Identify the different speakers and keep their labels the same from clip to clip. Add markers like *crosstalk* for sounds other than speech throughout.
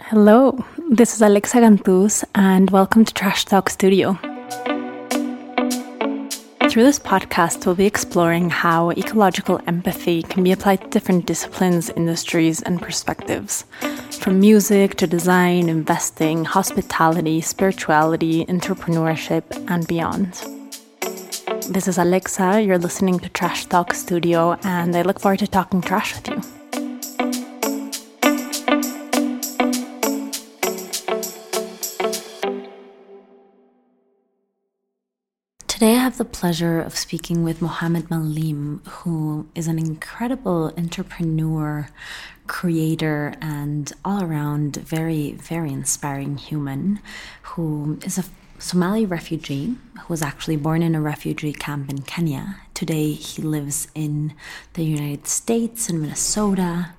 Speaker 1: Hello, this is Alexa Gantuz, and welcome to Trash Talk Studio. Through this podcast, we'll be exploring how ecological empathy can be applied to different disciplines, industries, and perspectives. From music to design, investing, hospitality, spirituality, entrepreneurship, and beyond. This is Alexa, you're listening to Trash Talk Studio, and I look forward to talking trash with you. Have the pleasure of speaking with Mohamed Malim, who is an incredible entrepreneur, creator, and all around very, very inspiring human who is a Somali refugee who was actually born in a refugee camp in Kenya. Today, he lives in the United States in Minnesota,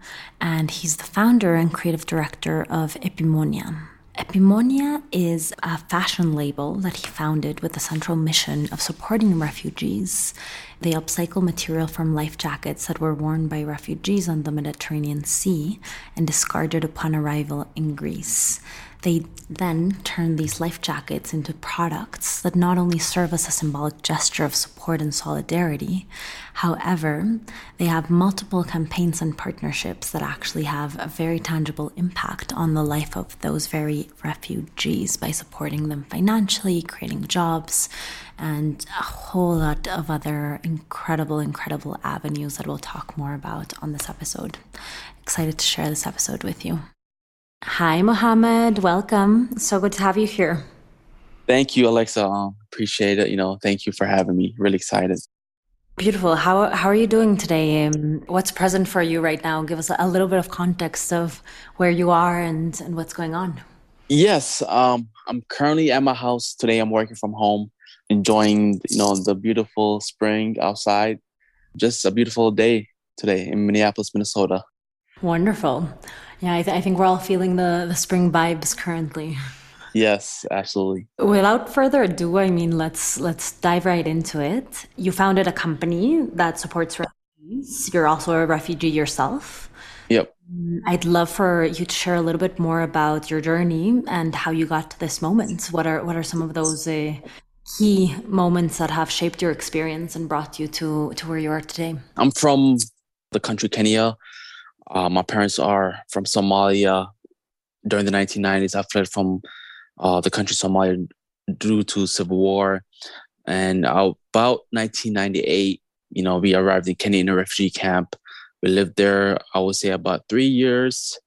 Speaker 1: and he's the founder and creative director of Epimonia Epimonia is a fashion label that he founded with the central mission of supporting refugees. They upcycle material from life jackets that were worn by refugees on the Mediterranean Sea and discarded upon arrival in Greece. They then turn these life jackets into products that not only serve as a symbolic gesture of support and solidarity, however, they have multiple campaigns and partnerships that actually have a very tangible impact on the life of those very refugees by supporting them financially, creating jobs, and a whole lot of other incredible, incredible avenues that we'll talk more about on this episode. Excited to share this episode with you. Hi, Mohamed. Welcome. So good to have you here.
Speaker 2: Thank you, Alexa. Um, appreciate it. You know, thank you for having me. Really excited.
Speaker 1: Beautiful. How how are you doing today? Um, what's present for you right now? Give us a little bit of context of where you are and and what's going on.
Speaker 2: Yes, um, I'm currently at my house today. I'm working from home, enjoying you know the beautiful spring outside. Just a beautiful day today in Minneapolis, Minnesota.
Speaker 1: Wonderful. Yeah, I, th- I think we're all feeling the, the spring vibes currently.
Speaker 2: Yes, absolutely.
Speaker 1: Without further ado, I mean, let's let's dive right into it. You founded a company that supports refugees. You're also a refugee yourself.
Speaker 2: Yep.
Speaker 1: Mm, I'd love for you to share a little bit more about your journey and how you got to this moment. What are what are some of those uh, key moments that have shaped your experience and brought you to to where you are today?
Speaker 2: I'm from the country Kenya. Uh, my parents are from Somalia. During the 1990s, I fled from uh, the country Somalia due to civil war. And about 1998, you know, we arrived in Kenya in a refugee camp. We lived there, I would say, about three years.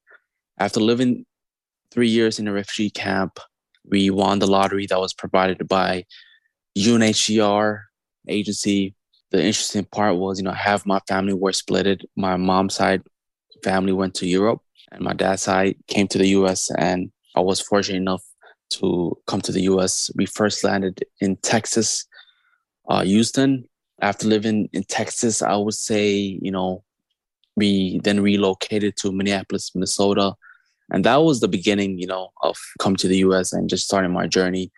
Speaker 2: After living three years in a refugee camp, we won the lottery that was provided by UNHCR agency. The interesting part was, you know, half my family were splitted. My mom's side family went to Europe, and my dad's side came to the US. And I was fortunate enough to come to the US. We first landed in Texas, uh, Houston. After living in Texas, I would say, you know, we then relocated to Minneapolis, Minnesota. And that was the beginning, you know, of come to the US and just starting my journey.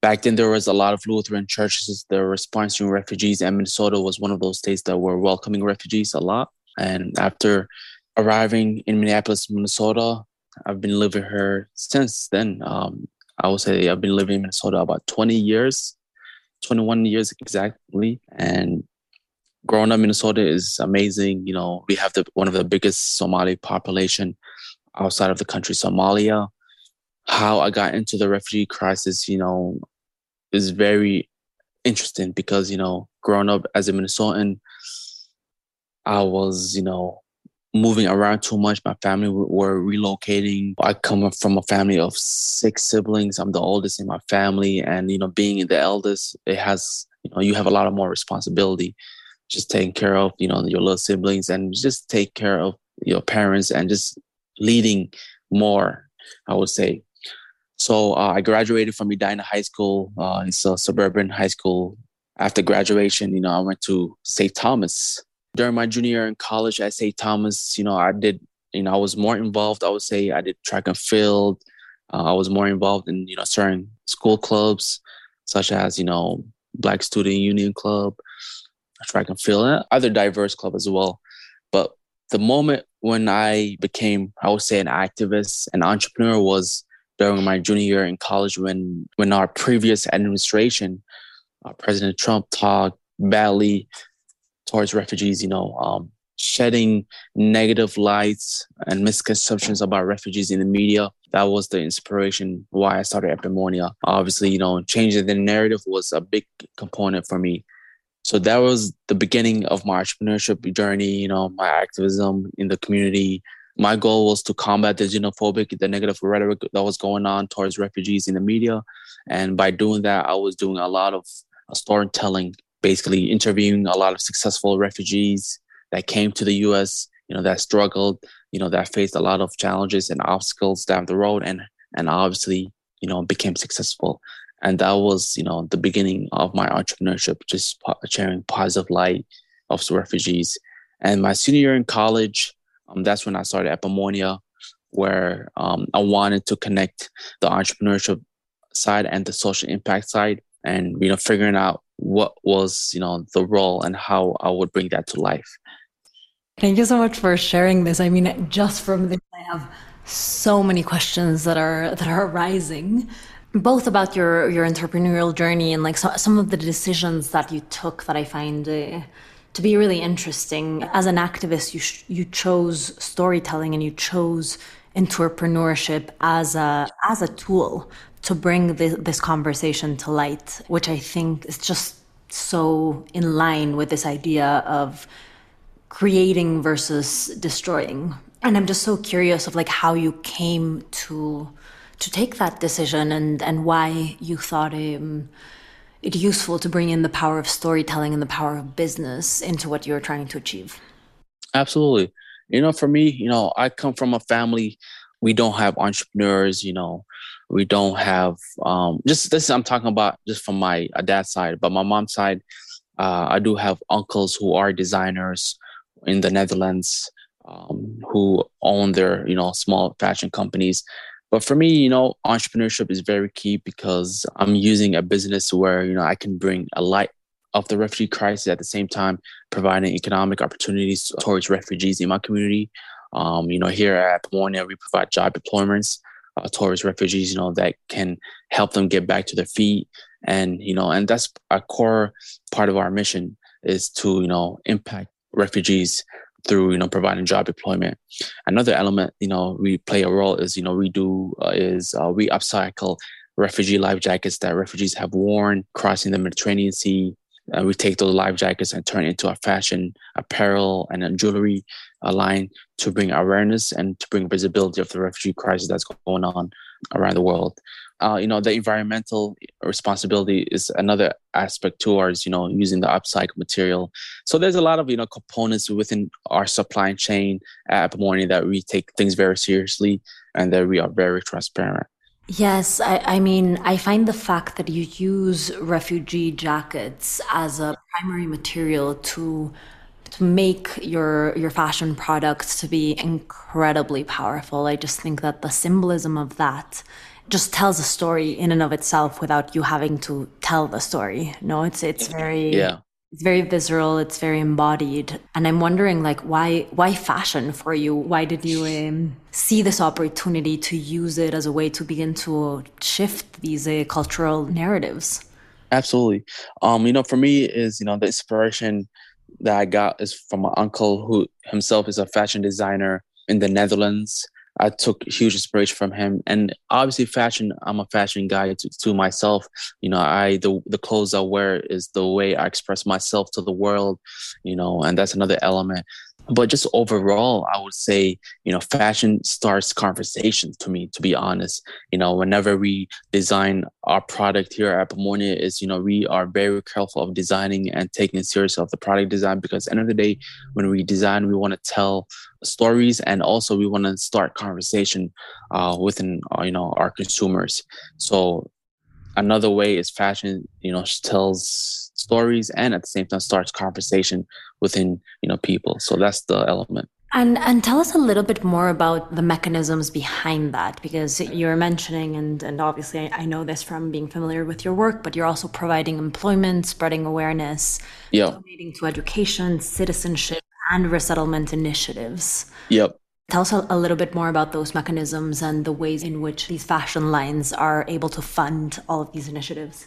Speaker 2: Back then, there was a lot of Lutheran churches that were sponsoring refugees, and Minnesota was one of those states that were welcoming refugees a lot. And after arriving in Minneapolis, Minnesota, I've been living here since then. Um, I would say I've been living in Minnesota about 20 years, 21 years exactly. And growing up in Minnesota is amazing. You know, we have the one of the biggest Somali population outside of the country, Somalia. How I got into the refugee crisis, you know, is very interesting because, you know, growing up as a Minnesotan, I was, you know, moving around too much. My family were relocating. I come from a family of six siblings. I'm the oldest in my family, and you know, being the eldest, it has you know, you have a lot of more responsibility. Just taking care of you know your little siblings, and just take care of your parents, and just leading more. I would say. So uh, I graduated from Medina High School. Uh, it's a suburban high school. After graduation, you know, I went to St. Thomas during my junior year in college at St. Thomas, you know, I did, you know, I was more involved. I would say I did track and field. Uh, I was more involved in, you know, certain school clubs, such as, you know, Black Student Union Club, track and field, and other diverse club as well. But the moment when I became, I would say, an activist, an entrepreneur was during my junior year in college when when our previous administration, uh, President Trump talked badly towards refugees. You know, um, shedding negative lights and misconceptions about refugees in the media. That was the inspiration why I started Epimonia. Obviously, you know, changing the narrative was a big component for me. So that was the beginning of my entrepreneurship journey, you know, my activism in the community. My goal was to combat the xenophobic, the negative rhetoric that was going on towards refugees in the media. And by doing that, I was doing a lot of storytelling, basically interviewing a lot of successful refugees that came to the US, you know, that struggled, you know, that faced a lot of challenges and obstacles down the road and and obviously, you know, became successful. And that was, you know, the beginning of my entrepreneurship, just sharing positive light of refugees. And my senior year in college, um, that's when I started Epimonia, where um, I wanted to connect the entrepreneurship side and the social impact side, and you know, figuring out what was you know the role and how I would bring that to life.
Speaker 1: Thank you so much for sharing this. I mean, just from this, I have so many questions that are that are arising both about your your entrepreneurial journey and like so, some of the decisions that you took that I find uh, to be really interesting. As an activist, you you chose storytelling and you chose entrepreneurship as a as a tool to bring this, this conversation to light, which I think is just so in line with this idea of creating versus destroying. And I'm just so curious of like how you came to to take that decision and, and why you thought um, it useful to bring in the power of storytelling and the power of business into what you're trying to achieve.
Speaker 2: Absolutely. You know, for me, you know, I come from a family, we don't have entrepreneurs, you know, we don't have um, just this I'm talking about just from my uh, dad's side, but my mom's side, uh, I do have uncles who are designers in the Netherlands um, who own their you know small fashion companies but for me, you know, entrepreneurship is very key because I'm using a business where, you know, I can bring a light of the refugee crisis at the same time providing economic opportunities towards refugees in my community. Um, you know, here at Epimonia, we provide job deployments uh, towards refugees, you know, that can help them get back to their feet. And, you know, and that's a core part of our mission is to, you know, impact refugees through you know providing job deployment. Another element you know we play a role is you know we do uh, is uh, we upcycle refugee life jackets that refugees have worn crossing the Mediterranean Sea. Uh, we take those life jackets and turn it into a fashion apparel and jewelry line to bring awareness and to bring visibility of the refugee crisis that's going on around the world. Uh, you know the environmental responsibility is another aspect towards you know using the upcycled material. So there's a lot of you know components within our supply chain at Epimonia that we take things very seriously and that we are very transparent.
Speaker 1: Yes, I, I, mean, I find the fact that you use refugee jackets as a primary material to to make your your fashion products to be incredibly powerful. I just think that the symbolism of that just tells a story in and of itself without you having to tell the story. No, it's it's very
Speaker 2: yeah.
Speaker 1: It's very visceral. It's very embodied, and I'm wondering, like, why why fashion for you? Why did you um, see this opportunity to use it as a way to begin to shift these uh, cultural narratives?
Speaker 2: Absolutely. Um, you know, for me, is you know the inspiration that I got is from my uncle, who himself is a fashion designer in the Netherlands. I took huge inspiration from him. And obviously, fashion. I'm a fashion guy to, to, myself. You know, I the the clothes I wear is the way I express myself to the world. You know, and that's another element but just overall i would say you know fashion starts conversations to me to be honest. You know whenever we design our product here at Epimonia is you know we are very careful of designing and taking serious of the product design because end of the day when we design we want to tell stories and also we want to start conversation uh, within uh, you know our consumers. So another way is fashion you know tells stories and at the same time starts conversation within you know people so that's the element
Speaker 1: and and tell us a little bit more about the mechanisms behind that because you're mentioning and and obviously I know this from being familiar with your work but you're also providing employment spreading awareness
Speaker 2: yeah
Speaker 1: donating to education citizenship and resettlement initiatives.
Speaker 2: Yep.
Speaker 1: Tell us a little bit more about those mechanisms and the ways in which these fashion lines are able to fund all of these initiatives.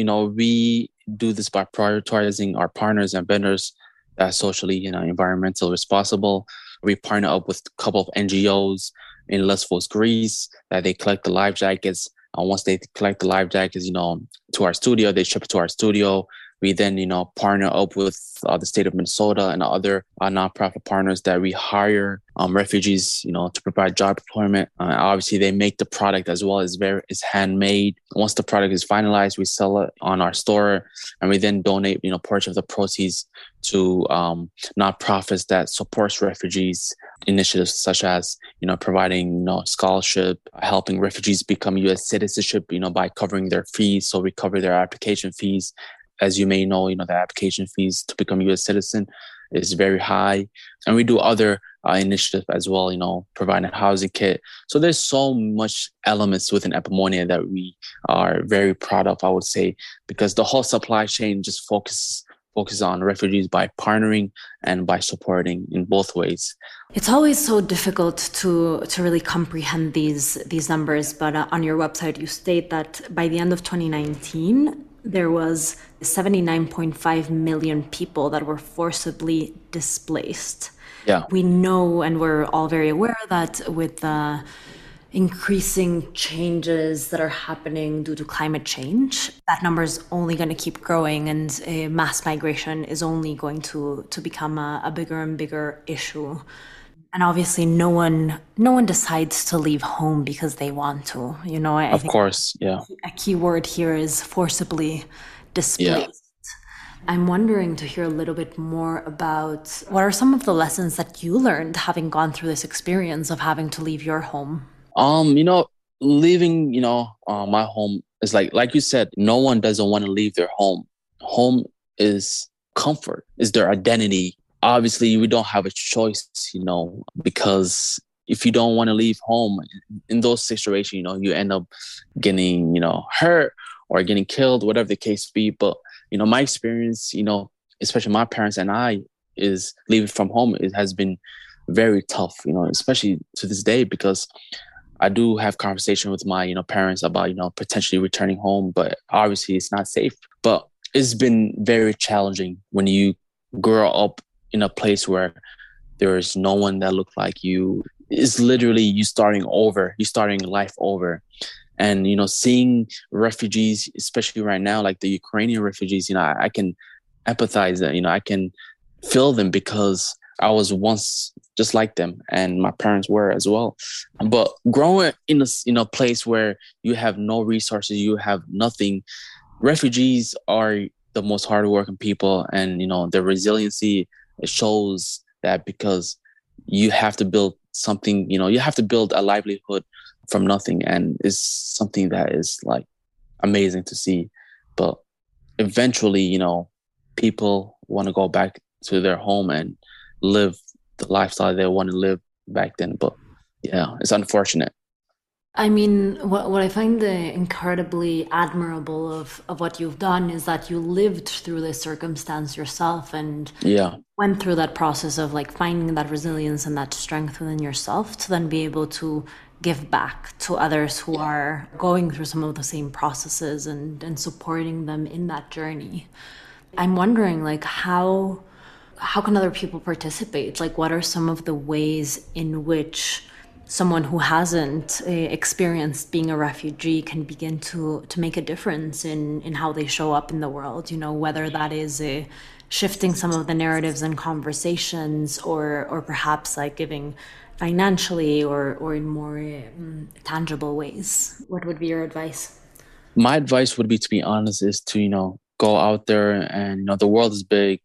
Speaker 2: You know, we do this by prioritizing our partners and vendors that socially, you know, environmental responsible. We partner up with a couple of NGOs in Lesvos, Greece, that they collect the life jackets. And once they collect the life jackets, you know, to our studio, they ship it to our studio. We then, you know, partner up with uh, the state of Minnesota and other uh, nonprofit partners that we hire um, refugees, you know, to provide job employment. Uh, obviously, they make the product as well as very is handmade. Once the product is finalized, we sell it on our store, and we then donate, you know, portion of the proceeds to um, nonprofits that supports refugees initiatives such as you know providing you know scholarship helping refugees become us citizenship you know by covering their fees so we cover their application fees as you may know, you know, the application fees to become a U.S. citizen is very high, and we do other uh, initiatives as well. You know, providing a housing kit. So there's so much elements within Epimonia that we are very proud of. I would say because the whole supply chain just focuses focus on refugees by partnering and by supporting in both ways.
Speaker 1: It's always so difficult to to really comprehend these these numbers, but uh, on your website you state that by the end of 2019 there was 79.5 million people that were forcibly displaced.
Speaker 2: Yeah.
Speaker 1: We know and we're all very aware that with the increasing changes that are happening due to climate change, that number is only going to keep growing and uh, mass migration is only going to, to become a, a bigger and bigger issue and obviously no one no one decides to leave home because they want to you know? I,
Speaker 2: of course yeah.
Speaker 1: a key word here is forcibly displaced. Yeah. i'm wondering to hear a little bit more about what are some of the lessons that you learned having gone through this experience of having to leave your home?
Speaker 2: Um you know leaving you know uh, my home is like like you said no one doesn't want to leave their home. Home is comfort is their identity obviously we don't have a choice, you know, because if you don't want to leave home in those situations, you know, you end up getting, you know, hurt or getting killed, whatever the case be. But, you know, my experience, you know, especially my parents and I, is leaving from home. It has been very tough, you know, especially to this day because I do have conversation with my, you know, parents about, you know, potentially returning home, but obviously it's not safe. But it's been very challenging when you grow up in a place where there is no one that look like you. It's literally you starting over you starting life over. And you know seeing refugees especially right now like the ukrainian refugees you know i, I can empathize that you know i can feel them because i was once just like them and my parents were as well. But growing in a in a place where you have no resources you have nothing refugees are the most hardworking people and you know their resiliency it shows that because you have to build something you know you have to build a livelihood from nothing. And it's something that is like amazing to see. But eventually you know people want to go back to their home and live the lifestyle they want to live back then. But yeah it's unfortunate
Speaker 1: I mean, what, what I find incredibly admirable of, of what you've done is that you lived through this circumstance yourself and
Speaker 2: yeah.
Speaker 1: went through that process of like finding that resilience and that strength within yourself to then be able to give back to others who are going through some of the same processes and, and supporting them in that journey. I'm wondering like how how can other people participate? Like what are some of the ways in which someone who hasn't uh, experienced being a refugee can begin to to make a difference in in how they show up in the world you know whether that is uh, shifting some of the narratives and conversations or or perhaps like giving financially or or in more um, tangible ways. What would be your advice?
Speaker 2: My advice would be to be honest is to you know go out there and you know the world is big.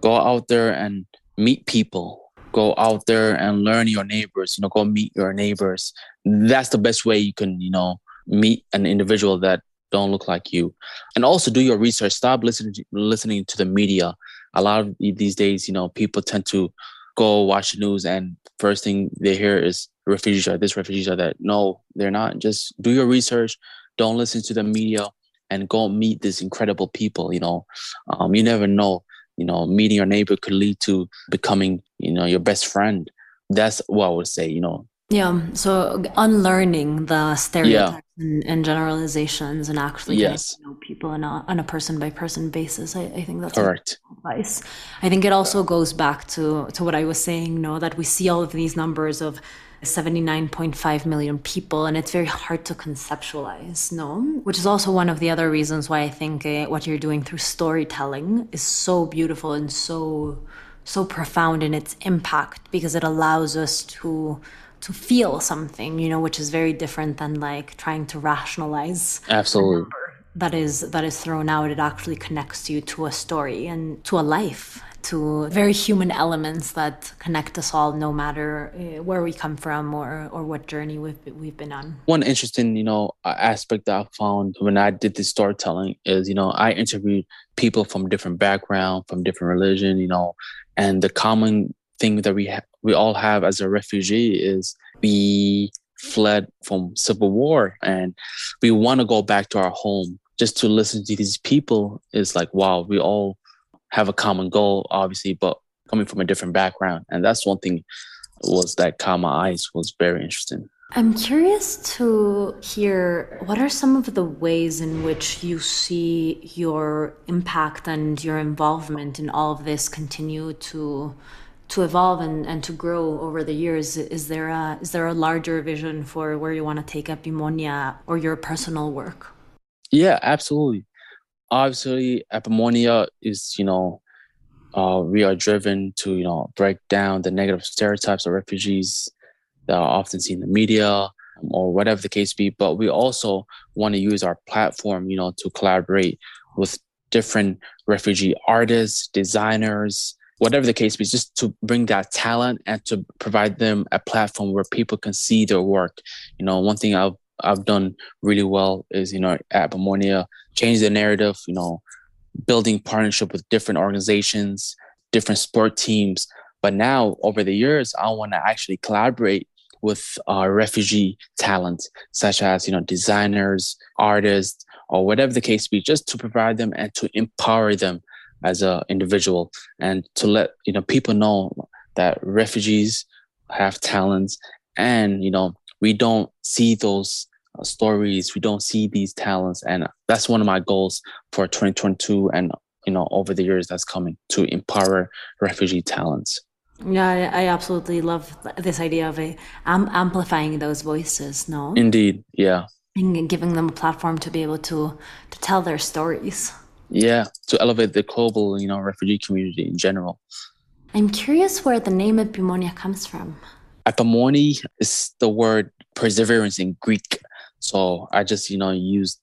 Speaker 2: Go out there and meet people go out there and learn your neighbors you know go meet your neighbors. That's the best way you can you know meet an individual that don't look like you. And also do your research. Stop listening to, listening to the media. A lot of these days you know people tend to go watch the news and first thing they hear is refugees are this refugees are that. No they're not. Just do your research. Don't listen to the media and go meet these incredible people you know. Um, you never know you know, meeting your neighbor could lead to becoming, you know, your best friend. That's what I would say, you know.
Speaker 1: Yeah. So unlearning the stereotypes yeah. and, and, generalizations and actually yes. getting to know people on a, on a person by person basis. I, I think that's
Speaker 2: correct
Speaker 1: advice. I think it also goes back to, to what I was saying, no, that we see all of these numbers of 79.5 million people and it's very hard to conceptualize no? Which is also one of the other reasons why i think uh, what you're doing through storytelling is so beautiful and so so profound in its impact because it allows us to to feel something you know which is very different than like trying to rationalize
Speaker 2: absolutely.
Speaker 1: that is that is thrown out. It actually connects you to a story and to a life to very human elements that connect us all, no matter uh, where we come from or or what journey we've we've been on.
Speaker 2: One interesting, you know, aspect that I found when I did this storytelling is, you know, I interviewed people from different background, from different religion, you know, and the common thing that we ha- we all have as a refugee is we fled from civil war and we want to go back to our home just to listen to these people is like wow we all have a common goal, obviously, but coming from a different background. And that's one thing was that caught my eyes was very interesting.
Speaker 1: I'm curious to hear what are some of the ways in which you see your impact and your involvement in all of this continue to to evolve and, and to grow over the years. Is there a is there a larger vision for where you want to take Epimonia or your personal work?
Speaker 2: Yeah, absolutely obviously epimonia is you know uh, we are driven to you know break down the negative stereotypes of refugees that are often seen in the media um, or whatever the case be. But we also want to use our platform you know to collaborate with different refugee artists designers whatever the case be just to bring that talent and to provide them a platform where people can see their work. You know one thing i've I've done really well is, you know, at Epimonia, change the narrative, you know, building partnership with different organizations, different sport teams. But now over the years, I want to actually collaborate with uh, refugee talent, such as, you know, designers, artists, or whatever the case be, just to provide them and to empower them as an individual and to let, you know, people know that refugees have talents and, you know, we don't see those stories. We don't see these talents, and that's one of my goals for 2022 and you know over the years that's coming to empower refugee talents.
Speaker 1: Yeah, I, I absolutely love this idea of a, um, amplifying those voices. No,
Speaker 2: indeed, yeah,
Speaker 1: and giving them a platform to be able to to tell their stories.
Speaker 2: Yeah, to elevate the global, you know, refugee community in general.
Speaker 1: I'm curious where the name Epimonia comes from.
Speaker 2: Epimony is the word perseverance in Greek. So I just, you know, used,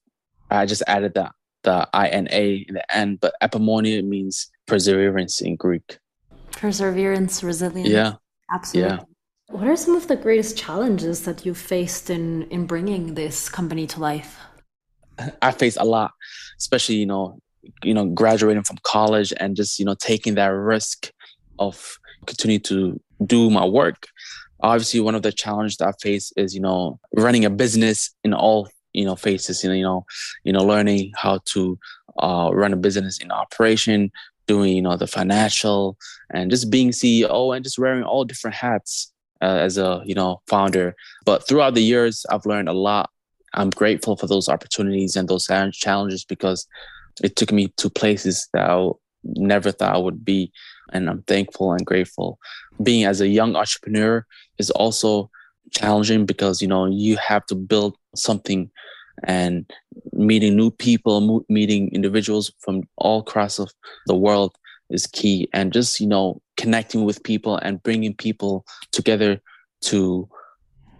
Speaker 2: I just added the, the I-N-A in the end, but epimonia means perseverance in Greek.
Speaker 1: Perseverance, resilience.
Speaker 2: Yeah.
Speaker 1: Absolutely. Yeah. What are some of the greatest challenges that you faced in, in bringing this company to life?
Speaker 2: I faced a lot, especially, you know, you know, graduating from college and just, you know, taking that risk of continuing to do my work obviously one of the challenges that I face is, you know, running a business in all, you know, phases, you know, you know, you know, learning how to uh, run a business in operation, doing, you know, the financial and just being CEO and just wearing all different hats uh, as a, you know, founder. But throughout the years, I've learned a lot. I'm grateful for those opportunities and those challenges because it took me to places that I never thought I would be. And I'm thankful and grateful. Being as a young entrepreneur is also challenging because, you know, you have to build something and meeting new people, meeting individuals from all across of the world is key. And just, you know, connecting with people and bringing people together to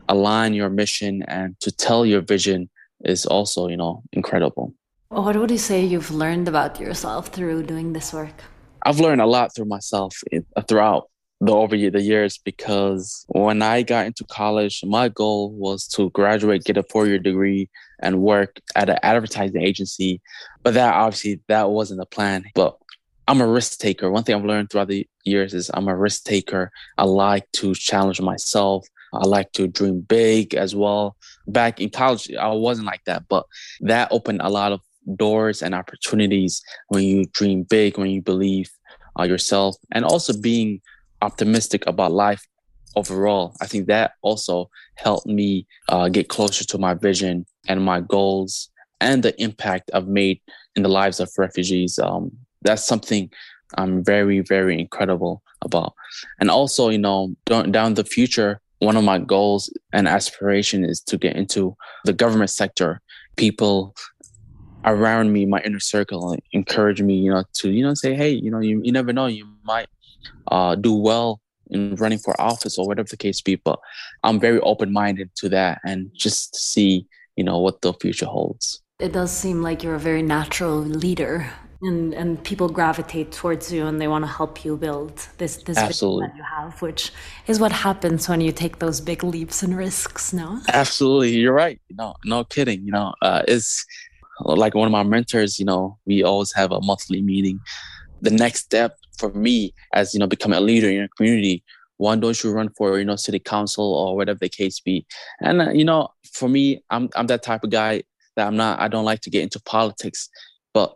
Speaker 2: align your mission and to tell your vision is also, you know, incredible.
Speaker 1: What would you say you've learned about yourself through doing this work?
Speaker 2: I've learned a lot through myself uh, throughout the over the years because when I got into college, my goal was to graduate, get a four year degree, and work at an advertising agency. But that obviously that wasn't the plan. But I'm a risk taker. One thing I've learned throughout the years is I'm a risk taker. I like to challenge myself. I like to dream big as well. Back in college, I wasn't like that, but that opened a lot of doors and opportunities when you dream big, when you believe uh, yourself, and also being optimistic about life overall. I think that also helped me uh, get closer to my vision and my goals and the impact I've made in the lives of refugees. Um, that's something I'm very, very incredible about. And also, you know, down the future, one of my goals and aspiration is to get into the government sector. People around me, my inner circle, encourage me, you know, to you know say, hey, you know, you, you never know, you might uh, do well in running for office or whatever the case be. But I'm very open minded to that and just to see, you know, what the future holds.
Speaker 1: It does seem like you're a very natural leader and and people gravitate towards you and they want to help you build this this
Speaker 2: absolutely
Speaker 1: that you have which is what happens when you take those big leaps and risks no?
Speaker 2: Absolutely. You're right. No no kidding. You know uh, it's like one of my mentors you know we always have a monthly meeting. The next step for me as you know becoming a leader in your community why don't you run for you know city council or whatever the case be. And uh, you know for me i'm i'm that type of guy that i'm not i don't like to get into politics. But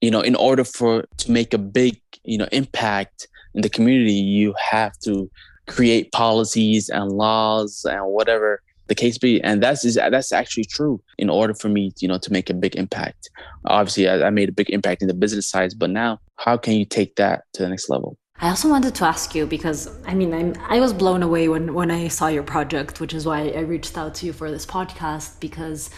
Speaker 2: you know in order for to make a big you know impact in the community you have to create policies and laws and whatever the case be and that's is that's actually true in order for me you know to make a big impact. Obviously I, I made a big impact in the business side but now how can you take that to the next level?
Speaker 1: I also wanted to ask you because I mean I'm, I was blown away when when I saw your project, which is why I reached out to you for this podcast because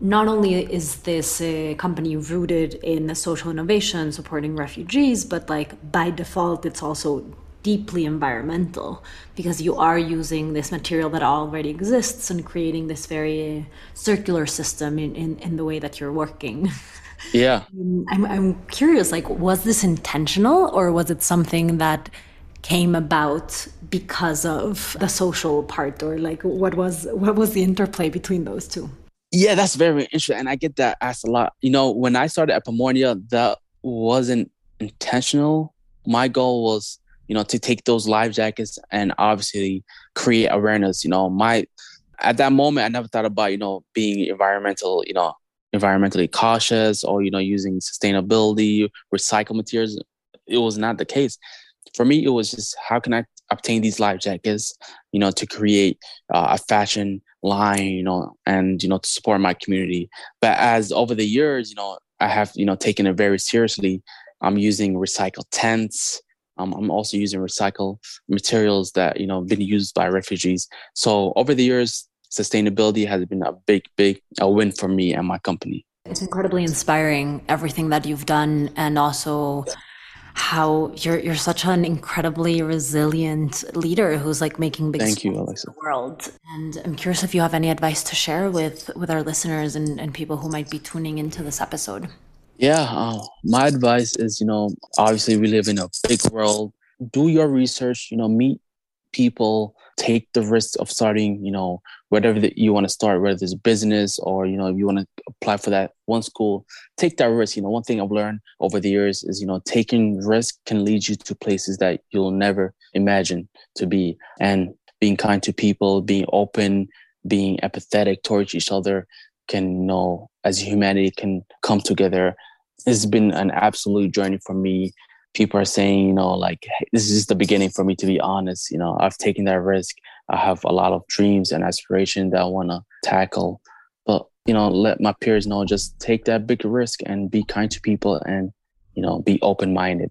Speaker 1: not only is this a company rooted in social innovation supporting refugees but like by default it's also deeply environmental because you are using this material that already exists and creating this very circular system in, in, in the way that you're working *laughs*
Speaker 2: yeah um,
Speaker 1: I'm, I'm curious like was this intentional or was it something that came about because of the social part or like what was what was the interplay between those two
Speaker 2: yeah, that's very interesting. And I get that asked a lot. You know, when I started at Epimonia, that wasn't intentional. My goal was, you know, to take those life jackets and obviously create awareness. You know, my at that moment I never thought about, you know, being environmental, you know, environmentally cautious or, you know, using sustainability, recycle materials. It was not the case. For me, it was just how can I obtain these life jackets, you know, to create uh, a fashion line, you know, and you know to support my community. But as over the years, you know, I have you know taken it very seriously. I'm using recycled tents. Um, I'm also using recycled materials that you know been used by refugees. So over the years, sustainability has been a big, big a win for me and my company.
Speaker 1: It's incredibly inspiring everything that you've done, and also how you're you're such an incredibly resilient leader who's like making big
Speaker 2: Thank you, Alexa.
Speaker 1: in the world. And I'm curious if you have any advice to share with with our listeners and, and people who might be tuning into this episode.
Speaker 2: Yeah, uh, my advice is, you know, obviously we live in a big world. Do your research, you know, meet people take the risk of starting, you know, whatever you want to start, whether it's business or, you know, if you want to apply for that one school, take that risk. You know, one thing I've learned over the years is, you know, taking risk can lead you to places that you'll never imagine to be. And being kind to people, being open, being empathetic towards each other can, know, as humanity can come together. It's been an absolute journey for me people are saying, you know, like this is the beginning for me to be honest. You know, I've taken that risk. I have a lot of dreams and aspirations that I want to tackle. But, you know, let my peers know just take that big risk and be kind to people and, you know, be open minded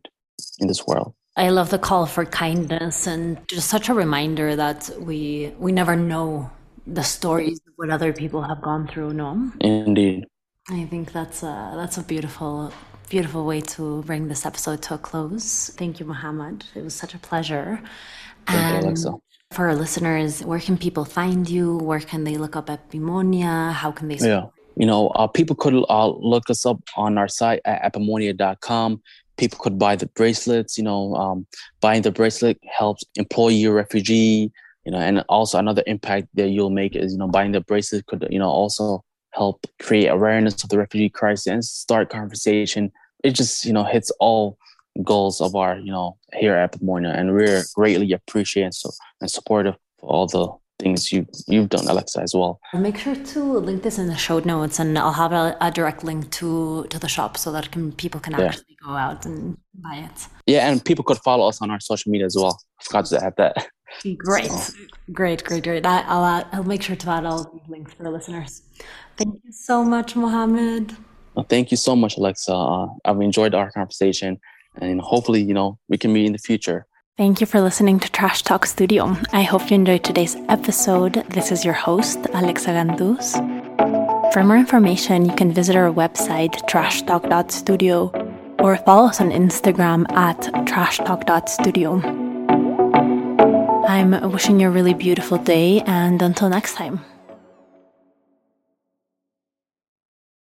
Speaker 2: in this world.
Speaker 1: I love the call for kindness and just such a reminder that we we never know the stories of what other people have gone through, no?
Speaker 2: Indeed.
Speaker 1: I think that's a that's a beautiful beautiful way to bring this episode to a close. Thank you, Mohamed. It was such a pleasure.
Speaker 2: Thank and you, Alexa.
Speaker 1: For our listeners, where can people find you? Where can they look up Epimonia? How can they?
Speaker 2: Yeah, you know, uh, people could uh, look us up on our site at epimonia.com. People could buy the bracelets. You know, um, buying the bracelet helps employee refugee. You know, and also another impact that you'll make is you know buying the bracelet could you know also help create awareness of the refugee crisis and start conversation. It just you know hits all goals of our you know here at Epimonia, and we're greatly appreciative and supportive for all the things you you've done, Alexa, as well.
Speaker 1: Make sure to link this in the show notes, and I'll have a, a direct link to to the shop so that can, people can yeah. actually go out and buy it.
Speaker 2: Yeah, and people could follow us on our social media as well. I forgot to add that.
Speaker 1: Great, so. great, great, great. I, will add, I'll make sure to add all the links for the listeners. Thank you so much, Mohamed.
Speaker 2: Well, thank you so much, Alexa. Uh, I've enjoyed our conversation, and hopefully, you know, we can meet in the future.
Speaker 1: Thank you for listening to Trash Talk Studio. I hope you enjoyed today's episode. This is your host, Alexa Gandus. For more information, you can visit our website, trashtalk.studio, or follow us on Instagram at trashtalk.studio. I'm wishing you a really beautiful day, and until next time.